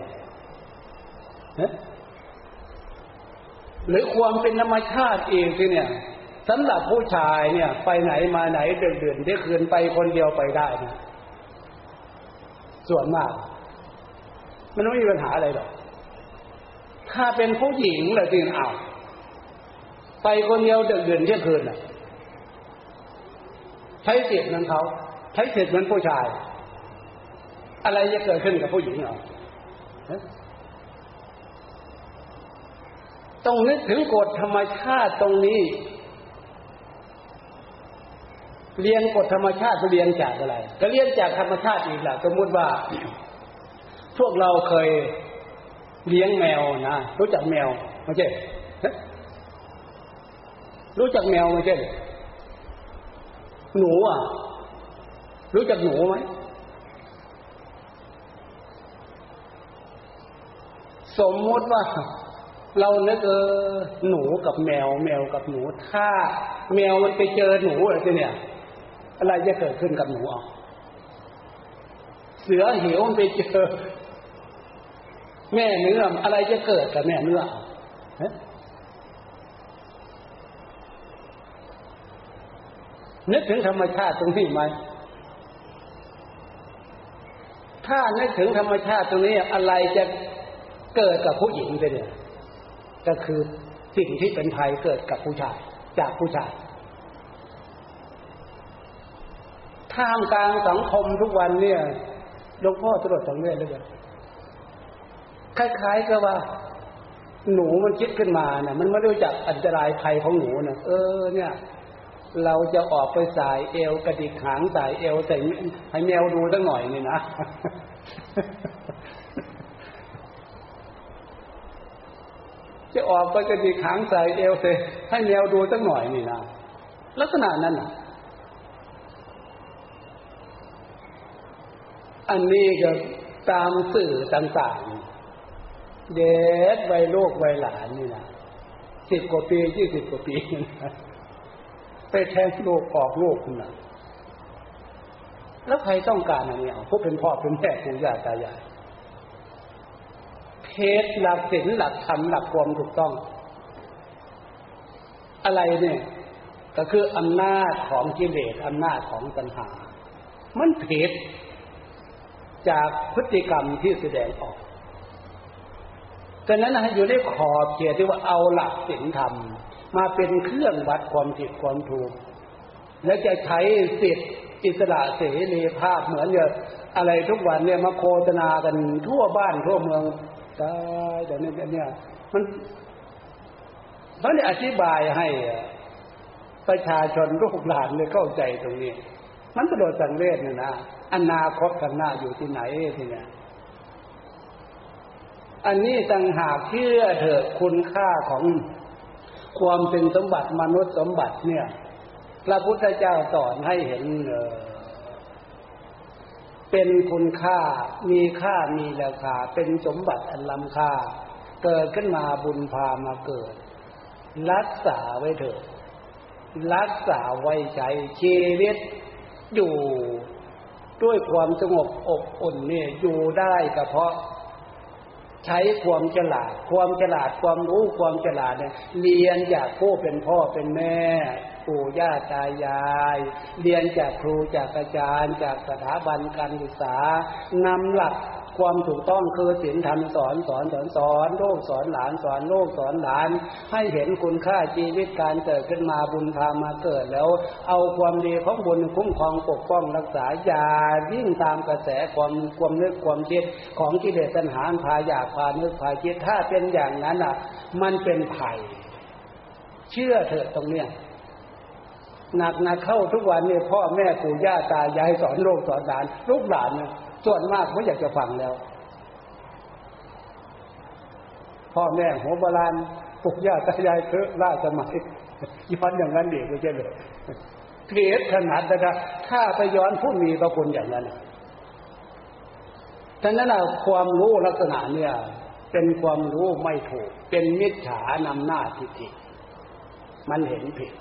หรือความเป็นธรรมชาติเองที่เนี่ยสำหรับผู้ชายเนี่ย ไปไหนมาไหนเดือนๆที่คืนไปคนเดียวไปได้นะส่วนมาก มันไม่มีปัญหาอะไรหรอก ถ้าเป็นผู้หญิงเลยจริงเอาไปคนเดียวเดือนๆที่คืนน่ะ ใช้เสียนั้นเขา ใช้เสียเหมือนผู้ชาย อะไรจะเกิดขึ้นกับผู้หญิงเหรอต้องนึกถึงกฎธรรมชาติตรงนี้ เรียนกฎธรรมชาติเรียนจากอะไร ก็เรียนจากธรรมชาติอีกแหละสมมติว่า พวกเราเคยเลี้ยงแมวนะรู้จักแมวไม่ใช่รู้จักแมวไม่ใช่หนูอะ รู้จักหนูไหมสมมติว่า เราเนึกเออหนูกับแมว แมวกับหนู ถ้า แมวมันไปเจอหนูอะไรเนี่ย อะไรจะเกิดขึ้นกับหนูอะเสือเหวมันไปเจอ แม่เนื้ออะไรจะเกิดกับแม่เนื้อนึกถึงธรรมชาติตรงนี้ไหม ถ้านึกถึงธรรมชาติตรงนี้อะไรจะเกิดกับผู้หญิงไปเนี่ย ก็คือสิ่งที่เป็นภัยเกิดกับผู้ชาย จากผู้ชาย ท่ามกลางสังคมทุกวันเนี่ยหลวงพ่อตรวจสังเวชเลย คล้ายๆกับว่า หนูมันคิดขึ้นมาเนี่ยมันไม่รู้จักอันตรายภัยของหนูนะเออ เนี่ย เราจะออกไปสายเอวกระดิกหางสายเอวใส่ให้แมวดูสักหน่อยนี่นะจะออกไปกระดิกหางใส่เอวเซให้แนวดูสักหน่อยนี่นะลักษณะนั้นอะอันนี้ก็ตามสื่อต่างๆ เด็กวัยลูกวัยหลานนี่นะสิบกว่าปียี่สิบกว่าปีไปแทงลูกออกลูกคุณนะแล้วใครต้องการอันนี้พวกเป็นพ่อเป็นแม่ปู่ย่าตายายเทศหลักศีลหลักธรรมหลักความถูกต้อง อะไรเนี่ย ก็คืออำนาจของกิเลสอำนาจของปัญหา มันผิดจากพฤติกรรมที่แสดงออก ฉะนั้นให้อยู่ในขอบเขตที่ว่าเอาหลักศีลธรรม มาเป็นเครื่องวัดความผิดความถูก และจะใช้สิทธิอิสระเสรีภาพเหมือนเยอะอะไรทุกวันเนี่ยมาโฆษณากันทั่วบ้านทั่วเมืองตายแต่เนี่ยเนี่ยมันมันอธิบายให้ประชาชนลูกหลานเลยเข้าใจตรงนี้ มันกระโดดสังเวชเนี่ยนะอนาคตข้างหน้าอยู่ที่ไหนทีเนี้ย อันนี้ต่างหากเชื่อเถอะคุณค่าของความเป็นสมบัติมนุษย์สมบัติเนี่ย พระพุทธเจ้าสอนให้เห็นเออเป็นคุณค่ามีค่ามีราคา เป็นสมบัติอันล้ำค่า เกิดขึ้นมาบุญพามาเกิด รักษาไว้เถอะ รักษาไว้ใจชีวิตอยู่ด้วยความสงบอบอุ่นเนี่ยอยู่ได้ก็เพราะ ใช้ความฉลาด ความฉลาด ความรู้ความฉลาดเนี่ยเรียนจากผู้เป็นพ่อเป็นแม่ ปู่ย่าตายาย เรียนจากครูจากอาจารย์ จากสถาบันการศึกษานำหลัก ความถูกต้องคือศีลธรรมสอนสอนสอนสอนโลกสอนหลานสอนโลกสอนหลาน ให้เห็นคุณค่าชีวิตการเกิดขึ้นมาบุญพามาเกิดแล้ว เอาความดีของบุญคุ้มครองปกป้องรักษาอย่าวิ่งตามกระแสความความนึกความคิดของกิเลสตัณหาพาอยากพานึกพาคิดถ้าเป็นอย่างนั้นอะ มันเป็นไผ่เชื่อเถอะตรงเนี้ยหนักหนักเข้าทุกวันเนี่ยพ่อแม่ปู่ย่าตายายสอนโลกสอนหลานลูกหลานเนี่ย ส่วนมากไม่อยากจะฟังแล้ว พ่อแม่หัวโบราณปุกย่าตายายเพื่อล่าสมัยย้อนอย่างนั้นเด็กไม่ใช่เลยเพียรขนาดนะครับถ้าไปย้อนผู้มีพระคุณอย่างนั้นฉะนั้นความรู้ลักษณะเนี่ย เป็นความรู้ไม่ถูก เป็นมิจฉานำหน้าทิฏฐิมันเห็นผิด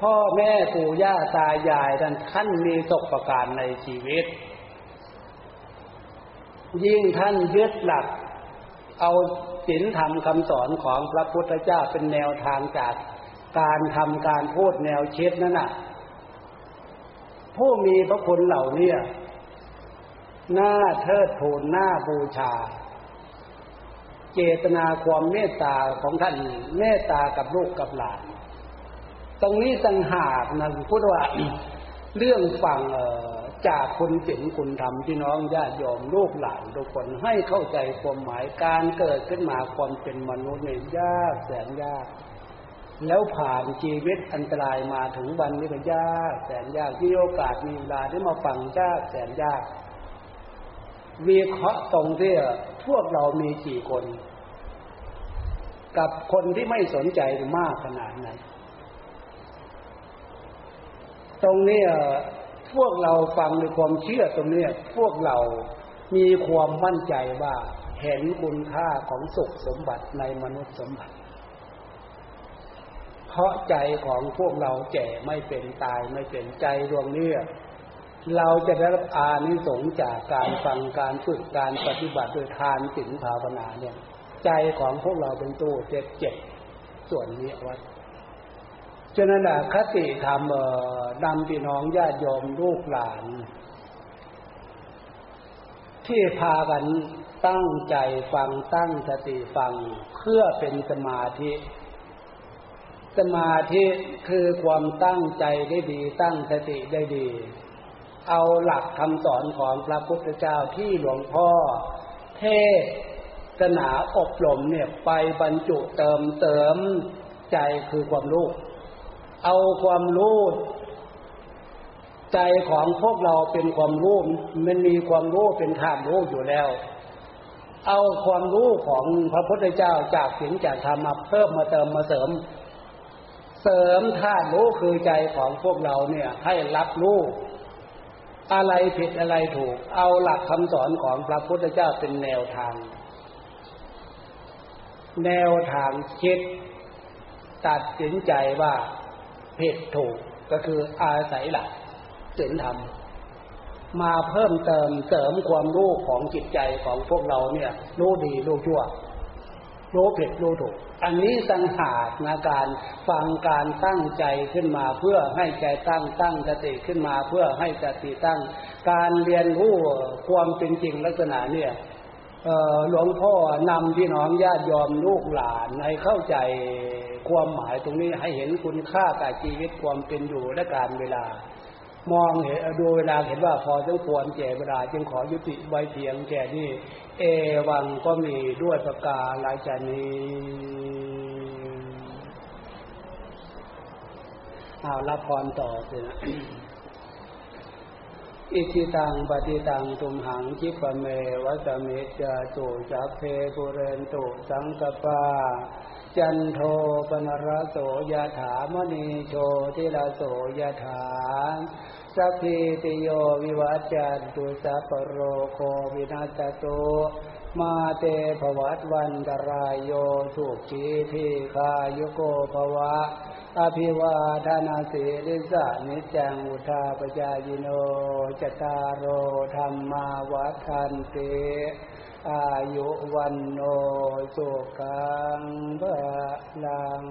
พ่อแม่ปู่ย่าตายายท่านท่านมีตกประการในชีวิต ยิ่งท่านยึดหลัก เอาศีลธรรมคำสอนของพระพุทธเจ้าเป็นแนวทางจากการทำการพูดแนวเช็ดนั่นน่ะ ผู้มีพระคุณเหล่านี้หน้าเทิดทูนหน้าบูชา เจตนาความเมตตาของท่านเมตตากับลูกกับหลาน ตรงนี้ต่างหากนะพูดว่าเรื่องฟังจากคนศีลคุณธรรมพี่น้องญาติโยมลูกหลานทุกคนให้เข้าใจความหมายการเกิดขึ้นมาความเป็นมนุษย์เนี่ยยากแสนยาก แล้วผ่านชีวิตอันตรายมาถึงวันนี้ก็ยากแสนยากที่โอกาสมีเวลาได้มาฟังยากแสนยากวีเคราะห์ตรงที่พวกเรามีกี่คน กับคนที่ไม่สนใจมากขนาดไหน ตรงนี้พวกเราฟังในความเชื่อตรงนี้พวกเรามีความมั่นใจว่าเห็นคุณค่าของสุขสมบัติในมนุษย์สมบัติ เพราะใจของพวกเราแก่ไม่เป็นตายไม่เป็นใจดวงนี้เราจะได้รับอานิสงส์จากการฟังการฝึกการปฏิบัติโดยทานสิ่งภาวนาเนี่ย ใจของพวกเราเป็นตู้เจ็บเจ็บส่วนนี้ไว้ ฉะนั้นะคติธรรมนำพี่น้องญาติโยมลูกหลาน ที่พากันตั้งใจฟังตั้งสติฟังเพื่อเป็นสมาธิ สมาธิคือความตั้งใจได้ดี ตั้งสติได้ดี เอาหลักคำสอนของพระพุทธเจ้าที่หลวงพ่อ เทศนาอบรมเนี่ยไปบรรจุเติมเติมใจคือความรู้ เอาความรู้ใจของพวกเราเป็นความรู้มันมีความรู้เป็นธาตุรู้อยู่แล้ว เอาความรู้ของพระพุทธเจ้าจากสิ่งจากธรรมมาเพิ่มมาเติมมาเสริม เสริมธาตุรู้คือใจของพวกเราเนี่ยให้รับรู้อะไรผิดอะไรถูก เอาหลักคำสอนของพระพุทธเจ้าเป็นแนวทาง แนวทางคิดตัดสินใจว่า ผิดถูกก็คืออาศัยหลักศีลธรรม มาเพิ่มเติมเสริมความรู้ของจิตใจของพวกเราเนี่ย รู้ดีรู้ชั่ว รู้ผิดรู้ถูก อันนี้สังหารนะการฟังการตั้งใจขึ้นมาเพื่อให้ใจตั้งตั้งสติขึ้นมาเพื่อให้สติตั้ง การเรียนรู้ความเป็นจริงลักษณะเนี่ย หลวงพ่อนำพี่น้องญาติยอมลูกหลานให้เข้าใจความหมายตรงนี้ให้เห็นคุณค่ากับชีวิตความเป็นอยู่และการเวลา มองเห็นดูเวลาเห็นว่าพอสมควรแก่เวลาจึงขอยุติไว้เพียงแก่นี้ เอวังก็มีด้วยประกาศลายจานี้เอารับพรต่อสินะ อิทิตังปฏิตังตุมหังจิปเมวัสมิจตุจัพเพปุเรนตุสังกปา จันโทปนรโสยถามณีโชติลาโสยถาสัพพิติโยวิวัจจันตุสัพโรโควินาศตุมาเตภวัตวันตรายโยสุขีทีคายุโกภวะ อภิวาทานาสีริสะนิจังอุทาปจายโน จตารโรธรรมาวัฏันเตอายุวันโนสุขังบะลัง